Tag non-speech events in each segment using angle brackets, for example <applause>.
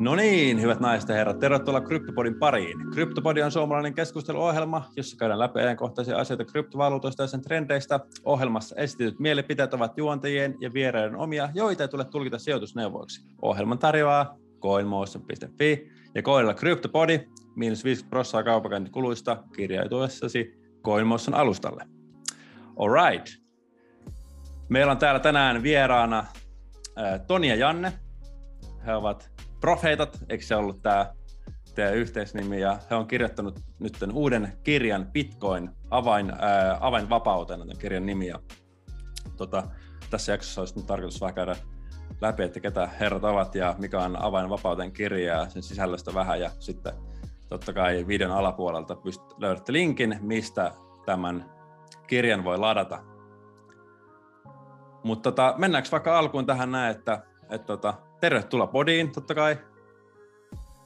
No niin, hyvät naiset ja herrat, tervetuloa Kryptopodin pariin. Kryptopodi on suomalainen keskusteluohjelma, jossa käydään läpi ajankohtaisia asioita kryptovaluutoista ja sen trendeistä. Ohjelmassa esitetyt mielipiteet ovat juontajien ja vieraiden omia, joita ei tule tulkita sijoitusneuvoiksi. Ohjelman tarjoaa coinmotion.fi ja koodilla Kryptopodi, miinus 50 prosenttia kaupankäyntikuluista kirjautuessasi CoinMotion alustalle. Alright. Meillä on täällä tänään vieraana Toni ja Janne. He ovat Profeetat, eikö se ollut tämä teidän yhteisnimi, ja he on kirjoittanut nyt uuden kirjan Bitcoin avain, ää, avainvapauteen, tämän kirjan nimi, ja tota, tässä jaksossa olisi nyt tarkoitus vähän käydä läpi, että ketä herrat ovat ja mikä on avainvapauteen kirja ja sen sisällöstä vähän, ja sitten totta kai videon alapuolelta pystyt, löydätte linkin, mistä tämän kirjan voi ladata. Mutta tota, mennäänkö vaikka alkuun tähän näin, että, että tota, tervetuloa podiin totta kai.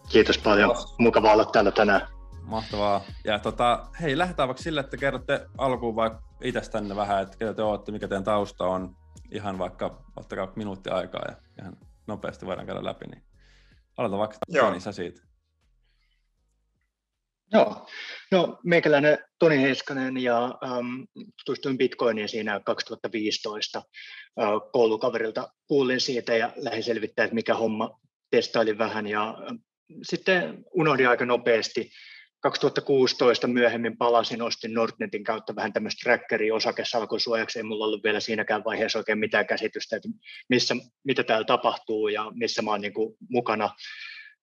Kiitos paljon. Mukava olla täällä tänään. Mahtavaa. Ja tota, hei, lähdetään vaikka sille, että kerrotte alkuun vaikka itsestänne vähän, että ketä te olette, mikä teidän tausta on. Ihan vaikka, ottakaa minuutti aikaa ja ihan nopeasti voidaan käydä läpi. Niin aloita vaikka Toni, sä siitä. Joo, no meikäläinen Toni Heiskanen ja ähm, tutustuin Bitcoiniin siinä 2015 äh, koulukaverilta. Kuulin siitä ja lähdin selvittämään, että mikä homma, testailin vähän ja äh, sitten unohdin aika nopeasti. 2016 myöhemmin palasin, ostin Nordnetin kautta vähän tämmöistä trackeria osakesalkusuojaksi. Ei mulla ollut vielä siinäkään vaiheessa oikein mitään käsitystä, että missä, mitä täällä tapahtuu ja missä mä oon niin kuin mukana.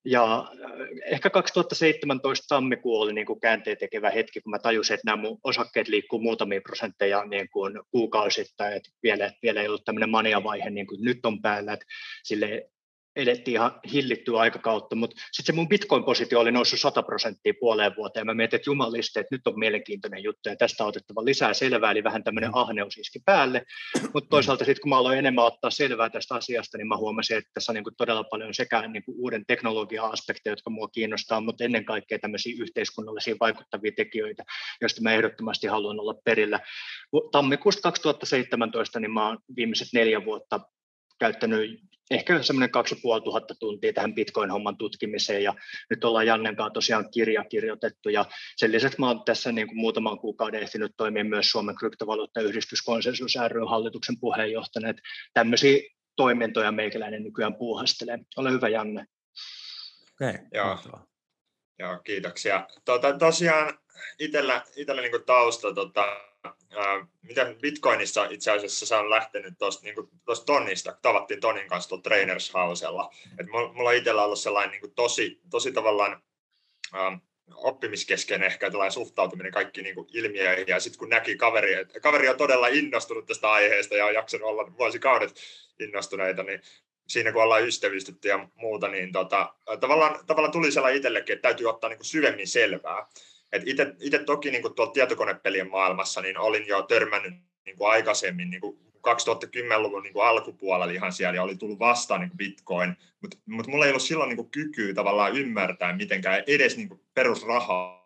Ja äh, ehkä 2017 tammikuu oli niin kuin käänteen tekevä hetki, kun mä tajusin, että nämä mun osakkeet liikkuu muutamia prosentteja niin kuin kuukausittain, että vielä, vielä ei ollut tämmöinen mania-vaihe niin kuin nyt on päällä, että sille elettiin ihan hillittyä aikakautta, mutta sitten se mun Bitcoin-positio oli noussut 100 prosenttia puoleen vuoteen. Mä mietin, että jumaliste, että nyt on mielenkiintoinen juttu ja tästä on otettava lisää selvää, eli vähän tämmöinen mm. ahneus iski päälle. Mutta mm. toisaalta sitten kun mä aloin enemmän ottaa selvää tästä asiasta, niin mä huomasin, että tässä on niin kuin todella paljon sekä niin kuin uuden teknologia-aspekteja, jotka mua kiinnostaa, mutta ennen kaikkea tämmöisiä yhteiskunnallisia vaikuttavia tekijöitä, joista mä ehdottomasti haluan olla perillä. Tammikuusta 2017 niin mä oon viimeiset neljä vuotta käyttänyt ehkä semmoinen 2500 tuntia tähän Bitcoin-homman tutkimiseen ja nyt ollaan Jannen kanssa tosiaan kirja kirjoitettu ja sen lisäksi mä oon tässä niin kuin muutaman kuukauden ehtinyt toimia myös Suomen kryptovaluuttayhdistys Konsensus ry hallituksen puheenjohtajana, että tämmöisiä toimintoja meikäläinen nykyään puuhastelee. Ole hyvä Janne. Okei, okay, Joo. Joo, kiitoksia. Tuota, tosiaan itsellä, itsellä niin tausta tota, ää, miten Bitcoinissa itse asiassa se on lähtenyt tuosta niin tonnista, tavattiin Tonin kanssa tuolla Trainers Housella. Et mulla on itsellä ollut sellainen niin tosi, tosi tavallaan ää, oppimiskeskeinen ehkä tällainen suhtautuminen kaikkiin niin ilmiöihin. Ja sitten kun näki kaveri, että kaveri on todella innostunut tästä aiheesta ja on jaksanut olla vuosikaudet innostuneita, niin siinä kun ollaan ystävystytty ja muuta, niin tota, tavallaan, tavallaan tuli sellainen itsellekin, että täytyy ottaa niin syvemmin selvää. Itse toki niin kuin tuolla tietokonepelien maailmassa niin olin jo törmännyt niin kuin aikaisemmin niin kuin 2010-luvun niin kuin alkupuolella ihan siellä ja oli tullut vastaan niin kuin Bitcoin, mutta mut mulla ei ollut silloin niin kuin kykyä tavallaan ymmärtää mitenkään edes niin kuin perusrahaa.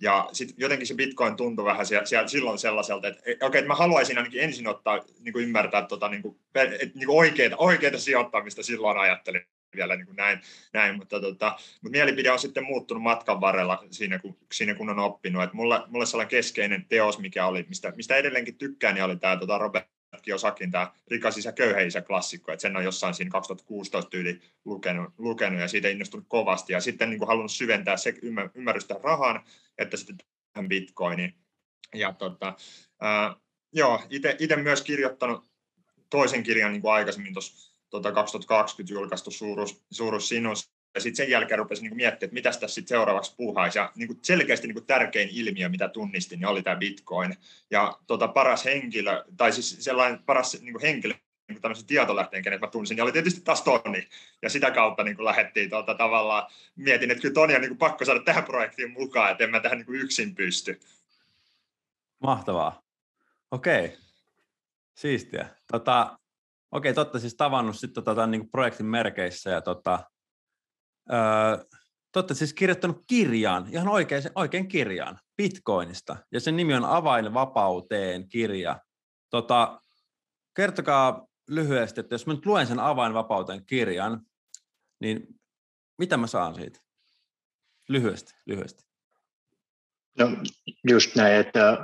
Ja sitten jotenkin se Bitcoin tuntui vähän siellä, siellä silloin sellaiselta, että okei, okay, että mä haluaisin ainakin ensin ottaa, niin kuin ymmärtää tota, niin kuin, että, niin kuin oikeita, oikeita sijoittamista silloin ajattelin vielä niin kuin näin, näin. Mutta, tota, mutta mielipide on sitten muuttunut matkan varrella siinä, kun, siinä kun on oppinut. Et mulle, mulle sellainen keskeinen teos, mikä oli, mistä, mistä edelleenkin tykkään, niin oli tämä tota Robert Kiyosakin tämä Rikas isä, köyhä isä klassikko, että sen on jossain siinä 2016 tyyli lukenut, lukenut ja siitä innostunut kovasti ja sitten niin kuin halunnut syventää se ymmärrystä rahan, että sitten tähän bitcoiniin. Ja tota, ää, joo, itse myös kirjoittanut toisen kirjan niin kuin aikaisemmin tuossa tota 2020 julkaistu suuruus, suuruus sinus. Ja sitten sen jälkeen rupesin niin miettimään, että mitä tässä sitten seuraavaksi puhaisi. Ja niin kuin selkeästi niin kuin tärkein ilmiö, mitä tunnistin, niin oli tämä Bitcoin. Ja tota, paras henkilö, tai siis sellainen paras niin kuin henkilö, niin tämmöisen tietolähteen, kenet mä tunsin, niin oli tietysti taas Toni. Ja sitä kautta niin kuin lähdettiin tuota, tavallaan, mietin, että kyllä Toni on niin kuin pakko saada tähän projektiin mukaan, että en mä tähän niin kuin yksin pysty. Mahtavaa. Okei. Siistiä. Tota, Okei, te olette siis tavannut sitten tota, niin projektin merkeissä ja tota, öö, te olette siis kirjoittanut kirjaan, ihan oikein, oikein kirjaan, Bitcoinista, ja sen nimi on Avainvapauteen kirja. Tota, kertokaa lyhyesti, että jos mä nyt luen sen Avainvapauteen kirjan, niin mitä mä saan siitä? Lyhyesti, lyhyesti. No just näin, että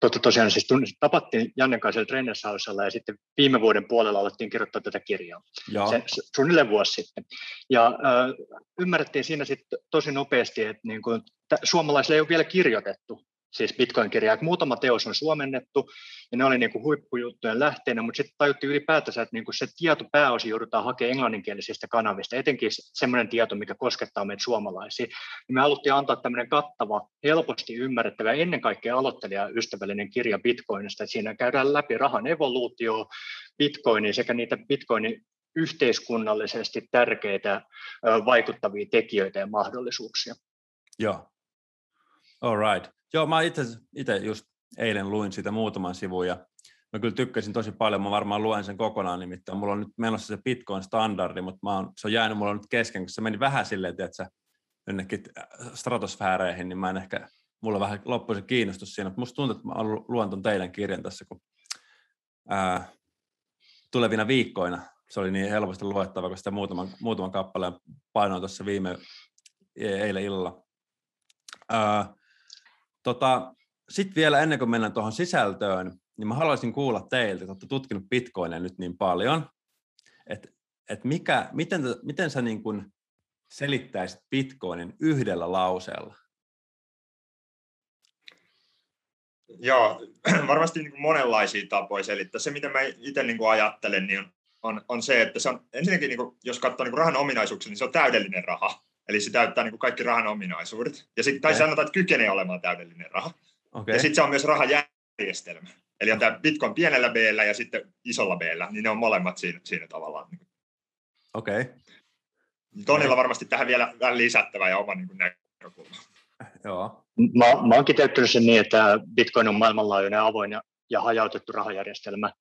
totta tosiaan siis tapattiin Jannen kanssa Trennershausella ja sitten viime vuoden puolella alettiin kirjoittaa tätä kirjaa. Joo. Se, suunnilleen vuosi sitten. Ja äh, ymmärrettiin siinä sitten tosi nopeasti, että niin kuin, suomalaisille ei ole vielä kirjoitettu siis Bitcoin-kirjaa. Muutama teos on suomennettu, ja ne oli niin kuin huippujuttujen lähteenä, mutta sitten tajuttiin ylipäätänsä, että niin kuin se tieto pääosin joudutaan hakemaan englanninkielisistä kanavista, etenkin semmoinen tieto, mikä koskettaa meitä suomalaisia. Me haluttiin antaa tämmöinen kattava, helposti ymmärrettävä, ennen kaikkea aloittelijaystävällinen kirja Bitcoinista, että siinä käydään läpi rahan evoluutio, Bitcoinin sekä niitä Bitcoinin yhteiskunnallisesti tärkeitä vaikuttavia tekijöitä ja mahdollisuuksia. Joo. All right. Joo, mä itse just eilen luin siitä muutaman sivun ja mä kyllä tykkäsin tosi paljon, mä varmaan luen sen kokonaan nimittäin. Mulla on nyt menossa se Bitcoin-standardi, mutta mä oon, se on jäänyt mulla nyt kesken, kun se meni vähän silleen, että sä jonnekin äh, stratosfääreihin, niin mä en ehkä, mulla vähän loppui se kiinnostus siinä, mutta musta tuntuu, että mä luen ton teidän kirjan tässä, kun ää, tulevina viikkoina se oli niin helposti luettava, kun sitä muutaman, muutaman kappaleen painoin tuossa viime e-, eilen illalla. Ää, Tota, Sitten vielä ennen kuin mennään tuohon sisältöön, niin mä haluaisin kuulla teiltä, että olette tutkinut Bitcoinia nyt niin paljon, että, että mikä, miten, miten sä niin kuin selittäisit Bitcoinin yhdellä lauseella? Joo, <clears throat> varmasti niin kuin monenlaisia tapoja selittää. Se, mitä mä itse niin kuin ajattelen, niin on, on, on se, että se on ensinnäkin, niin kuin, jos katsoo niin kuin rahan ominaisuuksia, niin se on täydellinen raha. Eli se täyttää niin kuin kaikki rahan ominaisuudet. Ja sit, tai okay. sanotaan, että kykenee olemaan täydellinen raha. Okay. Ja sitten se on myös rahajärjestelmä. Eli on tämä Bitcoin pienellä b ja sitten isolla b niin ne on molemmat siinä, siinä tavallaan. Okei. Okay. Tonilla varmasti tähän vielä vähän lisättävä ja oma niin näkökulma. Joo. Mä, mä oon kiteyttänyt sen niin, että Bitcoin on maailmanlaajuinen avoin ja, ja hajautettu rahajärjestelmä.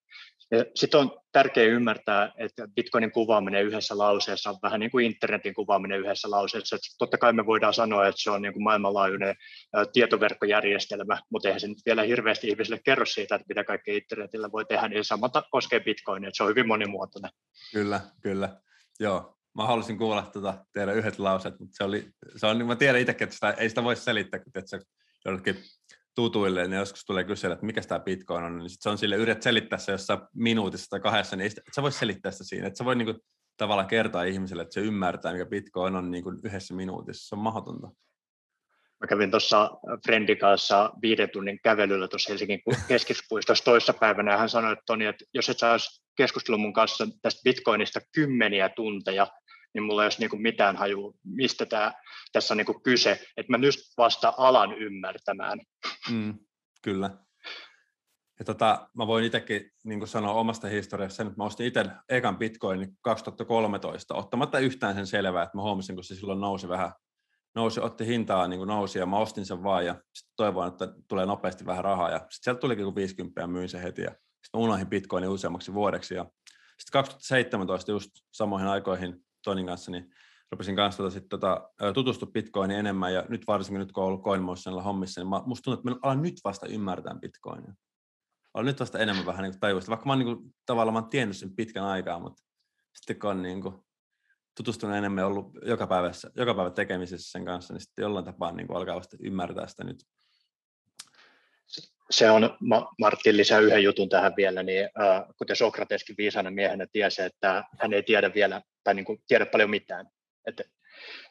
Sitten on tärkeää ymmärtää, että Bitcoinin kuvaaminen yhdessä lauseessa on vähän niin kuin internetin kuvaaminen yhdessä lauseessa. Että totta kai me voidaan sanoa, että se on niin kuin maailmanlaajuinen tietoverkkojärjestelmä, mutta eihän se nyt vielä hirveästi ihmisille kerro siitä, että mitä kaikkea internetillä voi tehdä, niin samata koskee Bitcoinia, että se on hyvin monimuotoinen. Kyllä, kyllä. Joo, mä haluaisin kuulla tuota teidän yhdet lauseet, mutta se, oli, se on, mä tiedän itsekin, että sitä, ei sitä voi selittää, kun se jollekin tutuille, niin joskus tulee kysellä, että mikä tämä Bitcoin on, niin sit se on sille yrität selittää se jossain minuutissa tai kahdessa, niin et sä voi selittää sitä siinä, että sä voi niinku tavallaan kertoa ihmiselle, että se ymmärtää, mikä Bitcoin on niinku yhdessä minuutissa. Se on mahdotonta. Mä kävin tuossa Friendin kanssa viiden tunnin kävelyllä tuossa Helsingin keskispuistossa toissa päivänä, ja hän sanoi, että Toni, että jos et saisi keskustella mun kanssa tästä Bitcoinista kymmeniä tunteja, niin mulla ei olisi niin kuin mitään haju, mistä tämä, tässä on niin kuin kyse, että mä nyt vasta alan ymmärtämään. Mm, kyllä. Ja tota, mä voin itsekin niin sanoa omasta historiasta että mä ostin itse ekan bitcoinin 2013 ottamatta yhtään sen selvää, että mä huomasin, kun se silloin nousi vähän, nousi, otti hintaa niin kuin nousi ja mä ostin sen vaan ja sitten toivoin, että tulee nopeasti vähän rahaa ja sitten sieltä tulikin kuin 50 ja myin sen heti ja sitten unohdin bitcoinin useammaksi vuodeksi ja sitten 2017 just samoihin aikoihin Tonin kanssa, niin rupesin kanssa tota, sit, tota, tutustua Bitcoiniin enemmän, ja nyt varsinkin nyt kun olen ollut CoinMotionilla hommissa, niin mä, musta tuntuu, että mä alan nyt vasta ymmärtää Bitcoinia. Olen nyt vasta enemmän vähän niin tajuista, vaikka mä oon niin kuin, tavallaan mä tiennyt sen pitkän aikaa, mutta sitten kun on niin kuin, tutustunut enemmän ollut joka, päivässä, joka päivä tekemisessä sen kanssa, niin sitten jollain tapaa niin kuin alkaa vasta ymmärtää sitä nyt. Se on, Martin lisää yhden jutun tähän vielä, niin äh, kuten Sokrateskin viisana miehenä tiesi, että hän ei tiedä vielä tai niin kuin tiedä paljon mitään. Että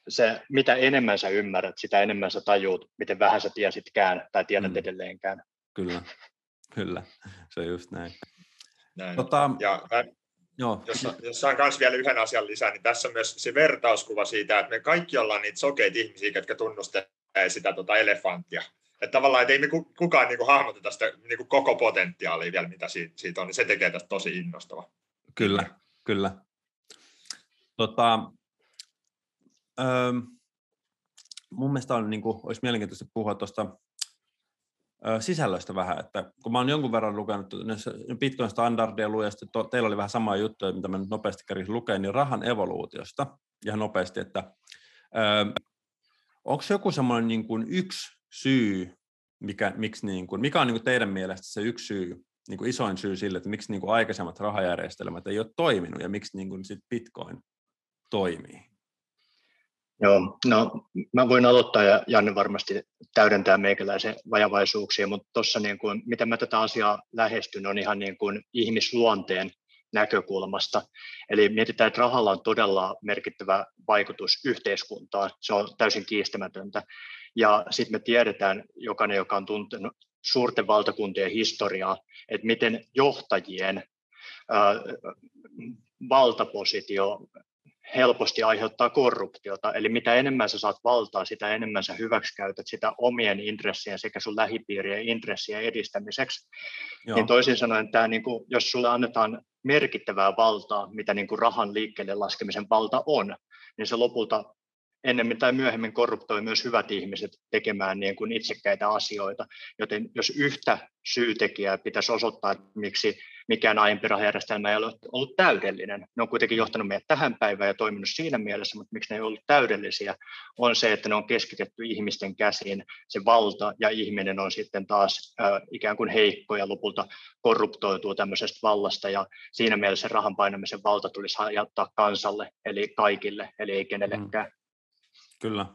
se, mitä enemmän sä ymmärrät, sitä enemmän sä tajuut, miten vähän sä tiesitkään tai tiedät mm. edelleenkään. Kyllä, kyllä, se on just näin. näin. Tota, ja mä, Joo. Jos, jos saan myös vielä yhden asian lisää, niin tässä on myös se vertauskuva siitä, että me kaikki ollaan niitä sokeita ihmisiä, jotka tunnustelee sitä tota elefanttia. Että tavallaan, että ei me kukaan niin kuin hahmoteta sitä niin kuin koko potentiaalia vielä, mitä siitä, siitä on, niin se tekee tästä tosi innostava. Kyllä, kyllä. Tota, öö, mun mielestä on, niin kuin, olisi mielenkiintoista puhua tuosta sisällöstä vähän, että kun mä oon jonkun verran lukenut Bitcoin standardia luin, ja to, teillä oli vähän samaa juttuja, mitä mä nyt nopeasti kärin lukemaan, niin rahan evoluutiosta ihan nopeasti, että öö, onko joku semmoinen niin kuin yksi syy, mikä, miksi niin kuin, mikä on niin kuin teidän mielestä se yksi syy, niin kuin isoin syy sille, että miksi niin kuin aikaisemmat rahajärjestelmät ei ole toiminut ja miksi niin kuin sit Bitcoin toimii? Joo, no mä voin aloittaa ja Janne varmasti täydentää meikäläisen vajavaisuuksia, mutta tuossa niin kuin, miten mä tätä asiaa lähestyn on ihan niin kuin ihmisluonteen näkökulmasta. Eli mietitään, että rahalla on todella merkittävä vaikutus yhteiskuntaan, se on täysin kiistämätöntä. Ja sitten me tiedetään, jokainen, joka on tuntenut suurten valtakuntien historiaa, että miten johtajien valtapositio helposti aiheuttaa korruptiota. Eli mitä enemmän sä saat valtaa, sitä enemmän sä hyväksikäytät sitä omien intressien sekä sun lähipiirien intressien edistämiseksi. Joo. Niin toisin sanoen, tämä, niin kuin, jos sulle annetaan merkittävää valtaa, mitä niin kuin rahan liikkeelle laskemisen valta on, niin se lopulta ennemmin tai myöhemmin korruptoi myös hyvät ihmiset tekemään niin kuin itsekkäitä asioita. Joten jos yhtä syytekijää pitäisi osoittaa, että miksi mikään aiempi rahajärjestelmä ei ole ollut täydellinen. Ne on kuitenkin johtanut meidät tähän päivään ja toiminut siinä mielessä, mutta miksi ne ei ollut täydellisiä, on se, että ne on keskitetty ihmisten käsiin, se valta ja ihminen on sitten taas äh, ikään kuin heikko ja lopulta korruptoituu tämmöisestä vallasta ja siinä mielessä rahan painamisen valta tulisi jättää kansalle, eli kaikille, eli ei kenellekään. Mm. Kyllä.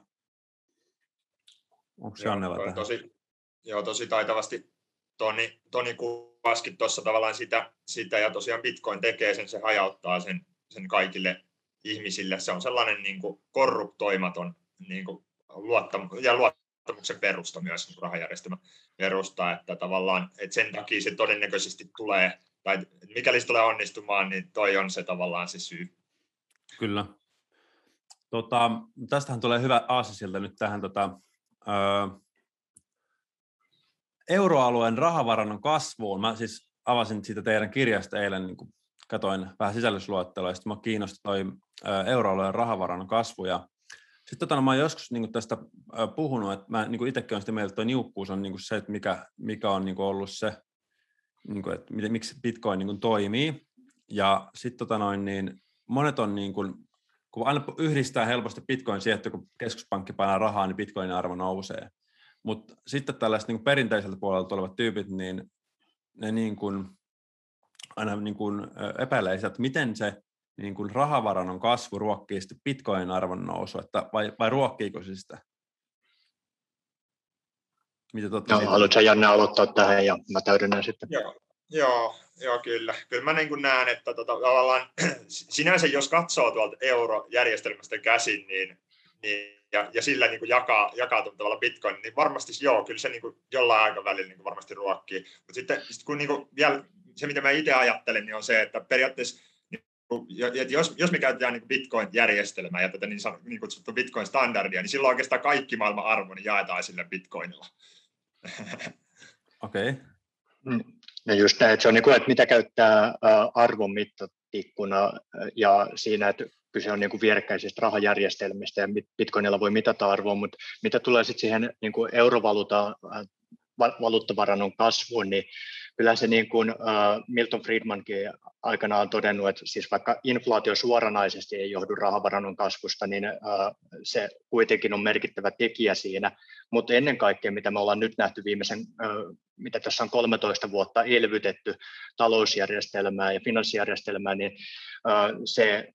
Onko se Annella Tosi, joo, tosi taitavasti Toni, Toni kuvasikin tuossa tavallaan sitä, sitä, ja tosiaan Bitcoin tekee sen, se hajauttaa sen, sen kaikille ihmisille. Se on sellainen niin kuin korruptoimaton niin kuin luottam- ja luottamuksen perusta myös niin rahajärjestelmä perusta, että tavallaan että sen takia se todennäköisesti tulee, tai mikäli se tulee onnistumaan, niin toi on se tavallaan se syy. Kyllä. Tota, tästähän tulee hyvä aasisilta nyt tähän tota, öö, euroalueen rahavarannon kasvuun. Mä siis avasin siitä teidän kirjasta eilen, niin katoin vähän sisällysluettelua, ja sitten mä kiinnosti toi euroalueen rahavarannon kasvu, ja sitten tota, no, mä oon joskus niin tästä puhunut, että mä niin itsekin olen sitä mieltä, että tuo niukkuus on niin se, että mikä, mikä on niin ollut se, niin kuin, että miten, miksi Bitcoin niin toimii. Ja sitten tota noin, niin monet on, niin kuin, kun aina yhdistää helposti Bitcoin siihen, että kun keskuspankki painaa rahaa, niin Bitcoinin arvo nousee. Mutta sitten tällaiset niin perinteiseltä puolelta tulevat tyypit, niin ne niin kuin, aina niin kuin epäilee sitä, että miten se niin kuin rahavarannon kasvu ruokkii sitten bitcoinin arvon nousu, että vai, vai ruokkiiko se sitä? Mitä Joo, haluatko Janne aloittaa tähän ja mä täydennän sitten? Joo, joo, joo kyllä. Kyllä mä niin kuin näen, että tota, tavallaan <clears throat> sinänsä jos katsoo tuolta eurojärjestelmästä käsin, niin, niin ja, ja sillä niin kuin jakaa, jakaa tavalla bitcoin, niin varmasti joo, kyllä se niin kuin jollain aikavälillä niin kuin varmasti ruokkii. Mutta sitten sit kun niin kuin vielä, se, mitä mä itse ajattelen, niin on se, että periaatteessa niin jos, jos me käytetään niin Bitcoin-järjestelmää ja tätä niin, niin kutsuttua Bitcoin-standardia, niin silloin oikeastaan kaikki maailman arvo niin jaetaan sille Bitcoinilla. <laughs> Okei. Okay. Mm. No just näin, että se on niin kuin, että mitä käyttää arvon mittatikkuna ja siinä, että kyse on niin kuin vierekkäisistä rahajärjestelmistä ja Bitcoinilla voi mitata arvoa, mutta mitä tulee sitten siihen niin kuin eurovaluuta valuuttavarannon kasvuun, niin kyllä se niin kuin Milton Friedmankin aikanaan on todennut, että siis vaikka inflaatio suoranaisesti ei johdu rahavarannon kasvusta, niin se kuitenkin on merkittävä tekijä siinä, mutta ennen kaikkea, mitä me ollaan nyt nähty viimeisen, mitä tässä on 13 vuotta elvytetty talousjärjestelmää ja finanssijärjestelmää, niin se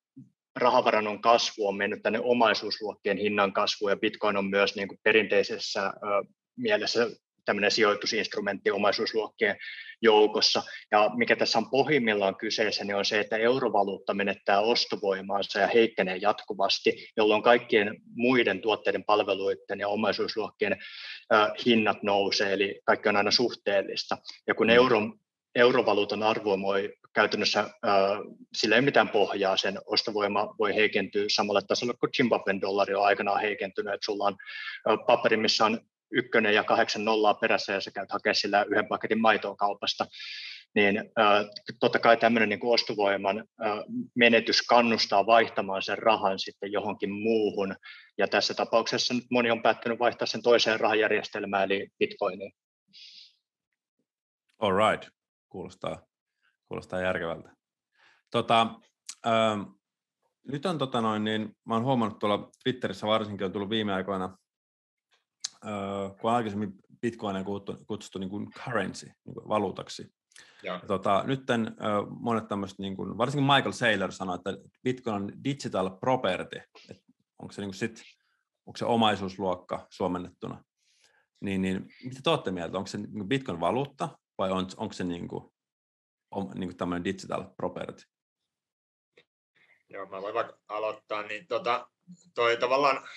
rahavarannon kasvu on mennyt tänne omaisuusluokkien hinnan kasvuun ja Bitcoin on myös niin kuin perinteisessä mielessä tämmöinen sijoitusinstrumentti omaisuusluokkien joukossa. Ja mikä tässä on pohjimmillaan kyseessä, niin on se, että eurovaluutta menettää ostovoimaansa ja heikkenee jatkuvasti, jolloin kaikkien muiden tuotteiden, palveluiden ja omaisuusluokkien äh, hinnat nousee, eli kaikki on aina suhteellista. Ja kun mm. euron eurovaluutan arvo voi käytännössä, äh, sillä ei mitään pohjaa, sen ostovoima voi heikentyä samalle tasolle kuin Zimbabwen dollari on aikanaan heikentynyt, että sulla on äh, paperi, missä on ykkönen ja kahdeksan nollaa perässä ja sä käyt hakemaan sillä yhden paketin maitoa kaupasta, niin äh, totta kai tämmöinen niin ostovoiman äh, menetys kannustaa vaihtamaan sen rahan sitten johonkin muuhun, ja tässä tapauksessa nyt moni on päättänyt vaihtaa sen toiseen rahajärjestelmään, eli bitcoiniin. All right, kuulostaa, kuulostaa järkevältä. Tota, ähm, nyt on tota noin, niin mä oon huomannut tuolla Twitterissä varsinkin on tullut viime aikoina kun aikaisemmin Bitcoin kutsuttu, kutsuttu niin kuin currency, niin kuin valuutaksi. Ja. Tota, nyt monet tämmöiset, niin kuin, varsinkin Michael Saylor sanoi, että Bitcoin on digital property. Et onko se, niin sit, onko se omaisuusluokka suomennettuna, niin, niin mitä te olette mieltä? Onko se niin Bitcoin-valuutta vai on, onko se niin kuin, on, niin kuin tämmöinen digital property? Joo, mä voin vaikka aloittaa, niin tota, toi tavallaan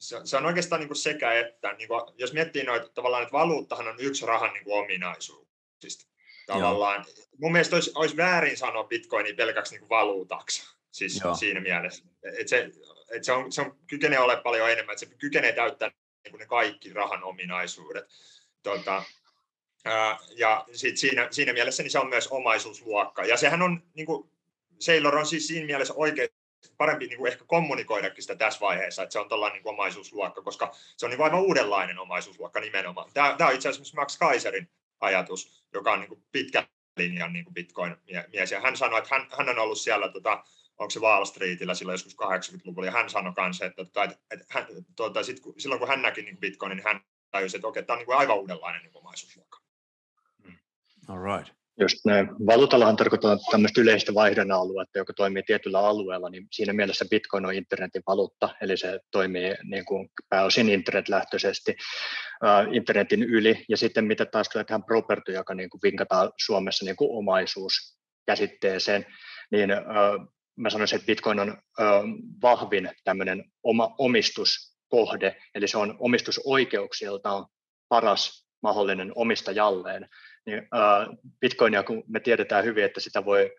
se, se on oikeastaan niin kuin sekä että, niin kuin, jos miettii noita tavallaan, että valuuttahan on yksi rahan niin kuin ominaisuuksista. Tavallaan, Joo. mun mielestä olisi, olisi väärin sanoa bitcoinia pelkäksi niin kuin valuutaksi, siis Joo. siinä mielessä. Et se, et se, on, se on, kykenee olemaan paljon enemmän, että se kykenee täyttämään niin kuin ne kaikki rahan ominaisuudet. Tota, ää, ja sit siinä, siinä mielessä niin se on myös omaisuusluokka. Ja sehän on, niin kuin, Sailor on siis siinä mielessä oikein parempi niin kuin ehkä kommunikoidakin sitä tässä vaiheessa, että se on tällainen niin omaisuusluokka, koska se on niin aivan uudenlainen omaisuusluokka nimenomaan. Tämä, tämä on itse asiassa Max Kaiserin ajatus, joka on niin kuin pitkä linjan niin kuin Bitcoin-mies. Ja hän sanoi, että hän, hän on ollut siellä, tota, onko se Wall Streetillä silloin joskus 80-luvulla, ja hän sanoi kanssa, että, että, että, että hän, tuota, sit, kun, silloin kun hän näki niin Bitcoinin, niin hän tajusi, että okei, tämä on niin kuin aivan uudenlainen niin omaisuusluokka. All right. Just näin. Valuutallahan tarkoittaa tämmöistä yleistä vaihdon aluetta, joka toimii tietyllä alueella, niin siinä mielessä Bitcoin on internetin valuutta, eli se toimii niin kuin pääosin internetlähtöisesti uh, internetin yli, ja sitten mitä taas tulee tähän property, joka niin kuin vinkataan Suomessa niin kuin omaisuus käsitteeseen, niin uh, mä sanoisin, että Bitcoin on uh, vahvin tämmöinen oma omistuskohde, eli se on omistusoikeuksiltaan paras mahdollinen omistajalleen, niin Bitcoinia, kun me tiedetään hyvin, että sitä voi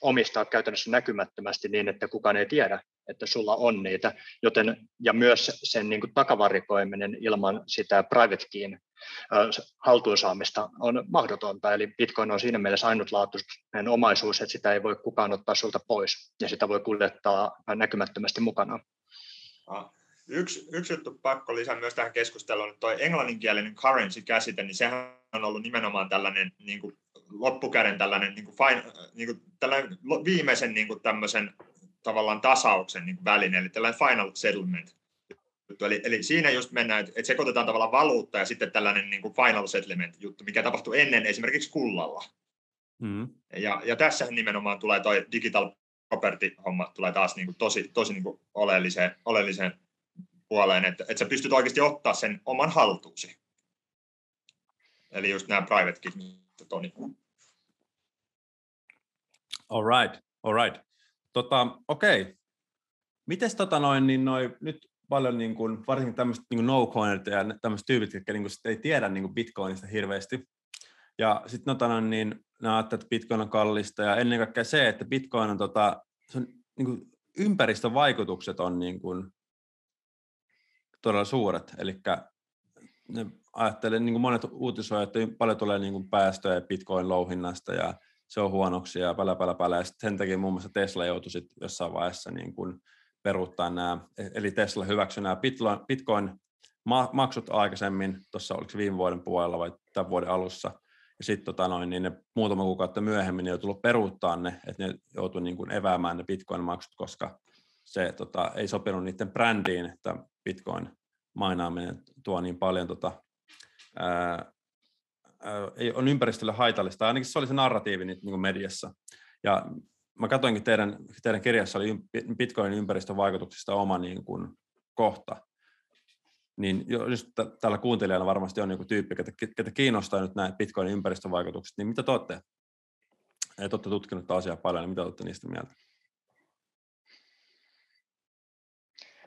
omistaa käytännössä näkymättömästi niin, että kukaan ei tiedä, että sulla on niitä, joten ja myös sen niin kuin takavarikoiminen ilman sitä private keyn haltuunsaamista on mahdotonta, eli Bitcoin on siinä mielessä ainutlaatuinen omaisuus, että sitä ei voi kukaan ottaa sulta pois, ja sitä voi kuljettaa näkymättömästi mukana. Yksi, yksi juttu pakko lisää myös tähän keskusteluun, että tuo englanninkielinen currency-käsite, niin sehän on ollut nimenomaan tällainen niin kuin loppukäden tällainen, niin kuin fine, niin kuin tällainen viimeisen niin kuin tämmöisen tavallaan tasauksen niin kuin väline, eli tällainen final settlement. Eli, eli siinä just mennään, että sekoitetaan tavallaan valuutta ja sitten tällainen niin kuin final settlement juttu, mikä tapahtuu ennen esimerkiksi kullalla. Mm. Ja, ja tässä nimenomaan tulee tuo digital property-homma tulee taas niin kuin tosi, tosi niin kuin oleelliseen, oleelliseen puoleen, että, että sä pystyt oikeasti ottaa sen oman haltuusi. Eli just nämä private keys, mistä Toni. All right, all right. Tota, okei. Okay. Mites tota noin, niin noin, nyt paljon niin kuin, varsinkin tämmöiset niin no coinit ja tämmöiset tyypit, jotka niin kuin, ei tiedä niin kuin Bitcoinista hirveästi. Ja sitten tota noin, niin ne ajattelee, että Bitcoin on kallista ja ennen kaikkea se, että Bitcoin on, tota, se on niin kuin, ympäristövaikutukset on niin kuin, todella suuret. Eli ne ajattelen, niin kuin monet uutisoivat, että paljon tulee niin kuin päästöjä Bitcoin-louhinnasta ja se on huonoksi ja pälä, pälä, pälä. Ja sen takia muun muassa Tesla joutui sit jossain vaiheessa niin kuin peruuttaa nämä, eli Tesla hyväksyi nämä Bitcoin-maksut aikaisemmin, tuossa oliko se viime vuoden puolella vai tämän vuoden alussa, ja sitten tota noin, niin ne muutama kuukautta myöhemmin ne on tullut peruuttaa ne, että ne joutui niin kuin eväämään ne Bitcoin-maksut, koska se tota, ei sopinut niiden brändiin, että Bitcoin mainaaminen tuo niin paljon tota, ää, ei, on ympäristölle haitallista, ainakin se oli se narratiivi niin kuin mediassa. Ja mä katsoinkin teidän, teidän kirjassa oli Bitcoinin ympäristövaikutuksista oma niin kuin, kohta. Niin jos tällä kuuntelijalla varmasti on niin tyyppi, ketä, ketä kiinnostaa nyt nämä Bitcoinin ympäristövaikutukset, niin mitä te olette? Et olette tutkinut asiaa paljon, niin mitä olette niistä mieltä?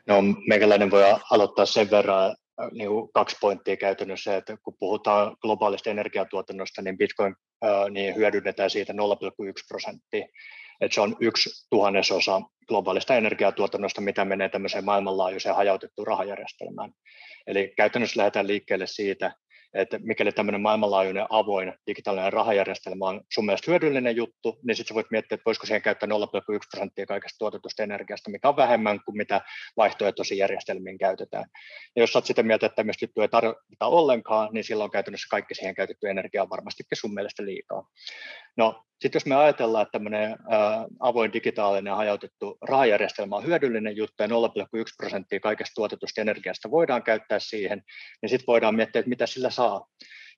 No, meikäläinen voi aloittaa sen verran, äh, niin kuin kaksi pointtia käytännössä, että kun puhutaan globaalista energiatuotannosta, niin Bitcoin ää, niin hyödynnetään siitä 0,1 prosenttia. Että se on yksi tuhannesosa globaalista energiatuotannosta, mitä menee tämmöiseen maailmanlaajuiseen hajautettuun rahajärjestelmään. Eli käytännössä lähdetään liikkeelle siitä, että mikäli tämmöinen maailmanlaajuinen avoin digitaalinen rahajärjestelmä on sun mielestä hyödyllinen juttu, niin sitten voit miettiä, että voisiko siihen käyttää 0,1 prosenttia kaikesta tuotetusta energiasta, mikä on vähemmän kuin mitä vaihtoehtoisiin järjestelmiin käytetään. Ja jos olet sitä mieltä, että tämmöistä juttua ei tarvita ollenkaan, niin silloin käytännössä kaikki siihen käytetty energia on varmastikin sun mielestä liikaa. No, sitten jos me ajatellaan, että tämmöinen avoin digitaalinen hajautettu rahajärjestelmä on hyödyllinen juttu ja 0,1 prosenttia kaikesta tuotetusta energiasta voidaan käyttää siihen, niin sitten voidaan miettiä, että mitä sillä saa.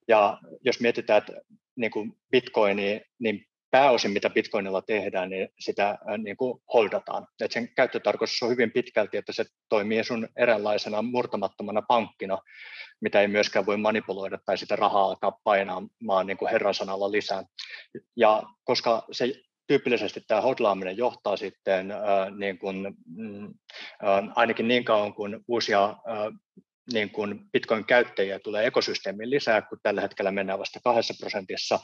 Ja jos mietitään, että niin kuin Bitcoini, niin pääosin mitä Bitcoinilla tehdään, niin sitä niin kuin holdataan. Et sen käyttötarkoitus on hyvin pitkälti, että se toimii sun eräänlaisena murtamattomana pankkina, mitä ei myöskään voi manipuloida tai sitä rahaa alkaa painaamaan niin kuin herran sanalla lisää. Ja koska se tyypillisesti tämä hodlaaminen johtaa sitten äh, niin kuin, äh, ainakin niin kauan kuin uusia äh, niin kuin Bitcoin-käyttäjiä tulee ekosysteemiin lisää, kun tällä hetkellä mennään vasta kahdessa prosentissa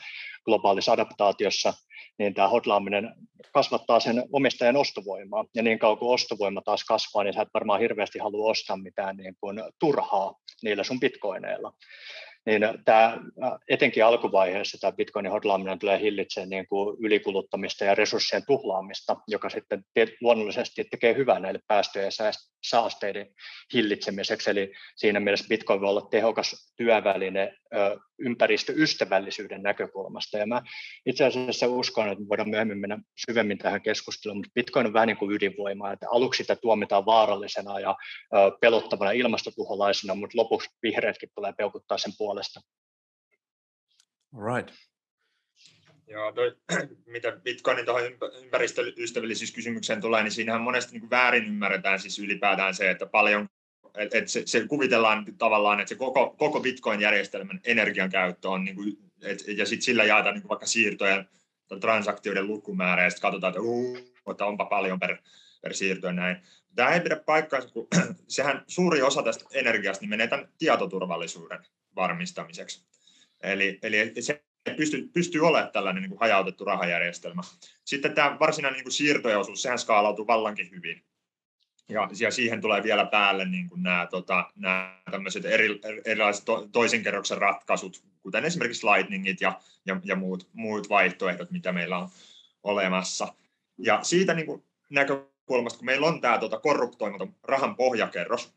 globaalissa adaptaatiossa, niin tämä hodlaaminen kasvattaa sen omistajan ostovoimaa. Ja niin kauan kuin ostovoima taas kasvaa, niin sä et varmaan hirveästi halua ostaa mitään niin kuin turhaa niillä sun bitcoineilla niin tämä, etenkin alkuvaiheessa tämä Bitcoinin hodlaaminen tulee hillitsemään niin kuin ylikuluttamista ja resurssien tuhlaamista, joka sitten luonnollisesti tekee hyvää näille päästöjen ja saasteiden hillitsemiseksi. Eli siinä mielessä Bitcoin voi olla tehokas työväline ympäristöystävällisyyden näkökulmasta. Ja mä itse asiassa uskon, että me voidaan myöhemmin mennä syvemmin tähän keskusteluun, mutta Bitcoin on vähän niin kuin ydinvoimaa, että aluksi sitä tuomitaan vaarallisena ja pelottavana ilmastotuholaisena, mutta lopuksi vihreätkin tulee peukuttaa sen puolesta. Right. Joo, toi, <clears throat> mitä Bitcoinin tuohon ympäristöystävällisyyskysymykseen tulee, niin siinähän monesti niin väärin ymmärretään siis ylipäätään se, että paljon että et se, se, kuvitellaan tavallaan, että se koko, koko Bitcoin-järjestelmän energiankäyttö on, niin kuin, et, ja sitten sillä jaetaan niin kuin vaikka siirtojen tai transaktioiden lukumäärä, ja sitten katsotaan, että, uh, että onpa paljon per, per siirto näin. Tämä ei pidä paikkaansa, kun <clears throat> sehän suuri osa tästä energiasta niin menee tämän tietoturvallisuuden varmistamiseksi. Eli, eli se pystyy, pystyy olemaan tällainen niin kuin hajautettu rahajärjestelmä. Sitten tämä varsinainen niin kuin siirtojen osuus, sehän skaalautuu vallankin hyvin. Ja, ja siihen tulee vielä päälle niin kuin nämä, tota, nämä eri, erilaiset to, toisen kerroksen ratkaisut, kuten esimerkiksi Lightningit ja, ja, ja muut, muut vaihtoehdot, mitä meillä on olemassa. Ja siitä niin kuin näkökulmasta, kun meillä on tämä tota, korruptoimaton rahan pohjakerros,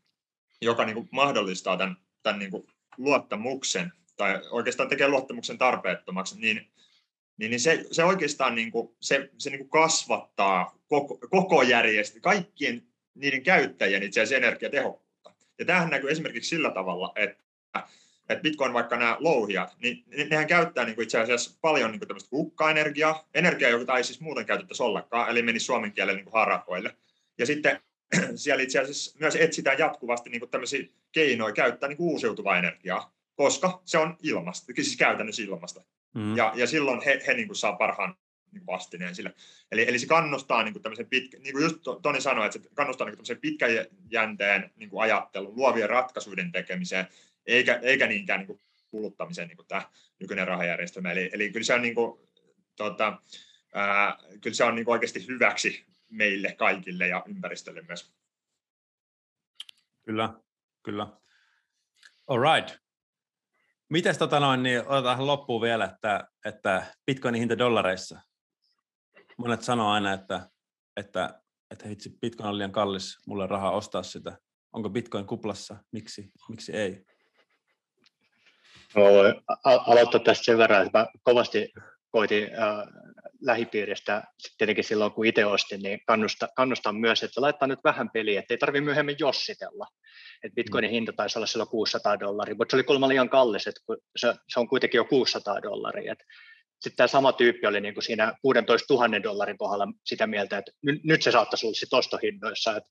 joka niin kuin mahdollistaa tämän, tämän niin kuin luottamuksen, tai oikeastaan tekee luottamuksen tarpeettomaksi, niin, niin, niin se, se oikeastaan niin kuin, se, se niin kuin kasvattaa koko, koko järjestelmä, kaikkien niiden käyttäjien itse asiassa energiatehokkuutta. Ja tämähän näkyy esimerkiksi sillä tavalla, että, että Bitcoin vaikka nämä louhijat, niin nehän käyttää niin kuin itse asiassa paljon niin kuin tämmöistä hukkaenergiaa, energiaa, jota ei siis muuten käytettäisi ollenkaan, eli menisi suomen kielelle niin kuin harakoille. Ja sitten <clears throat> siellä itse asiassa myös etsitään jatkuvasti niin kuin tämmöisiä keinoja käyttää niin kuin uusiutuvaa energiaa, koska se on ilmasta, siis käytännössä ilmasta. Mm. Ja, ja silloin he, he niin kuin saa parhaan niin vastineen sille. Eli, eli se kannustaa niin kuin pitkä, niin kuin just Toni sanoi, että se kannustaa niin kuin pitkäjänteen niin kuin ajattelun, luovien ratkaisuiden tekemiseen, eikä, eikä niinkään niin kuin kuluttamiseen niin kuin tämä nykyinen rahajärjestelmä. Eli, eli kyllä se on, niin kuin, tota, ää, kyllä se on niin kuin oikeasti hyväksi meille kaikille ja ympäristölle myös. Kyllä, kyllä. All right. Mites tota noin, niin otetaan loppuun vielä, että, että Bitcoinin hinta dollareissa monet sanoo aina, että, että, että hitsi, Bitcoin on liian kallis, mulle rahaa ostaa sitä. Onko Bitcoin kuplassa? Miksi, miksi ei? Mä voin aloittaa tästä sen verran, että mä kovasti koitin äh, lähipiiristä, tietenkin silloin kun itse ostin, niin kannusta, kannustan myös, että laittaa nyt vähän peliä, että ei tarvitse myöhemmin jossitella. Et Bitcoinin mm. hinta taisi olla silloin 600 dollaria, mutta se oli kuulemma liian kallis, että se, se on kuitenkin jo 600 dollaria. Et sitten tämä sama tyyppi oli niin kuin siinä 16 000 dollarin kohdalla sitä mieltä, että nyt, se saattaisi olla sitten ostohinnoissa. Et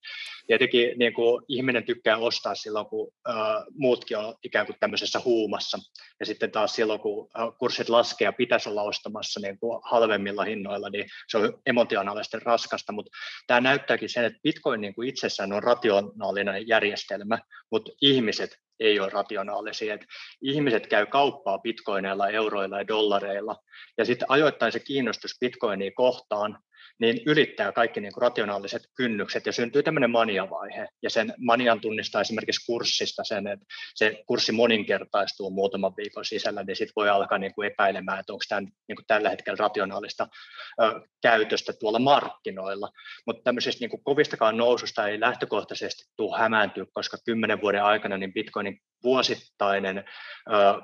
tietenkin niin kuin ihminen tykkää ostaa silloin, kun äh, muutkin on ikään kuin tämmöisessä huumassa. Ja sitten taas silloin, kun kurssit laskee ja pitäisi olla ostamassa niin kuin halvemmilla hinnoilla, niin se on emotionaalisesti raskasta. Mutta tämä näyttääkin sen, että Bitcoin niin kuin itsessään on rationaalinen järjestelmä, mutta ihmiset ei ole rationaalisia. Et ihmiset käy kauppaa bitcoineilla, euroilla ja dollareilla, ja sitten ajoittain se kiinnostus bitcoinia kohtaan niin ylittää kaikki niin kuin rationaaliset kynnykset ja syntyy tämmöinen maniavaihe. Ja sen manian tunnistaa esimerkiksi kurssista sen, että se kurssi moninkertaistuu muutaman viikon sisällä, niin sitten voi alkaa niin kuin epäilemään, että onko tämä niin tällä hetkellä rationaalista ö, käytöstä tuolla markkinoilla. Mutta tämmöisestä niin kuin kovistakaan noususta ei lähtökohtaisesti tule hämääntyä, koska kymmenen vuoden aikana niin Bitcoinin vuosittainen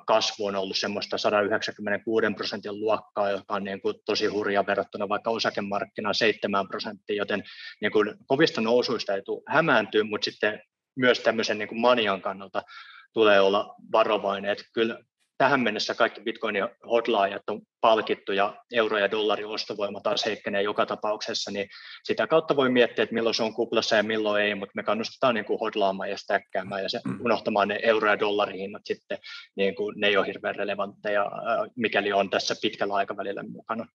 kasvu on ollut semmoista 196 prosentin luokkaa, joka on niin kuin tosi hurja verrattuna vaikka osakemarkkinaan 7 prosenttia, joten niin kuin kovista nousuista ei tule hämääntyä, mutta sitten myös tämmöisen niin kuin manian kannalta tulee olla varovainen, että kyllä tähän mennessä kaikki Bitcoinin hotlaajat on palkittu ja euro- ja dollarin ostovoima taas heikkenee joka tapauksessa, niin sitä kautta voi miettiä, että milloin se on kuplassa ja milloin ei, mutta me kannustetaan niin kuin hodlaamaan ja stäkkäämään ja se, mm. unohtamaan ne euro- ja dollarihinnat sitten, niin kuin ne ei ole hirveän relevantteja, mikäli on tässä pitkällä aikavälillä mukana.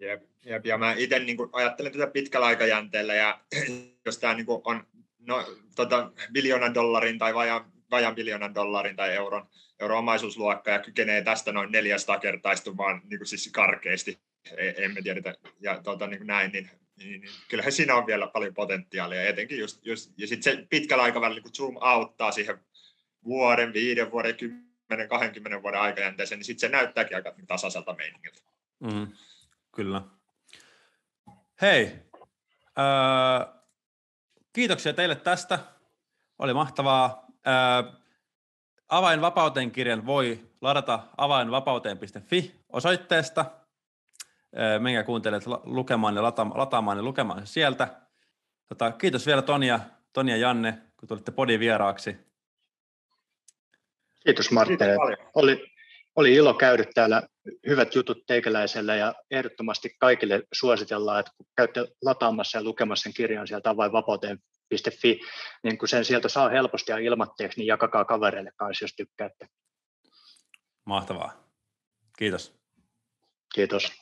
Jep, jep, ja mä itse niin ajattelen tätä pitkällä aikajänteellä, ja <clears throat> jos tämä niin on no, tota, biljoonan dollarin tai vajaan, vajaan biljoonan dollarin tai euron, euron omaisuusluokka ja kykenee tästä noin 400 kertaistumaan niin kuin siis karkeasti, emme tiedetä, ja tota, niin kuin näin, niin, niin, niin, kyllähän siinä on vielä paljon potentiaalia, etenkin just, just ja sitten se pitkällä aikavälillä niin zoom auttaa siihen vuoden, viiden vuoden, kymmenen, 20 vuoden aikajänteeseen, niin sitten se näyttääkin aika tasaiselta meiningiltä. Mm, kyllä. Hei, öö, Kiitoksia teille tästä. Oli mahtavaa. Avainvapauteen kirjan voi ladata avainvapauteen.fi osoitteesta. Menkää kuuntelet lukemaan ja lataamaan ja lukemaan sieltä. Tota, kiitos vielä Tonia, Tonia ja Janne, kun tulitte podin vieraaksi. Kiitos Martti. Oli, oli ilo käydä täällä. Hyvät jutut teikäläiselle ja ehdottomasti kaikille suositellaan, että kun käytte lataamassa ja lukemassa sen kirjan sieltä avainvapauteen.fi, niin kun sen sieltä saa helposti ja ilmatteeksi, niin jakakaa kavereille kanssa, jos tykkäätte. Mahtavaa. Kiitos. Kiitos.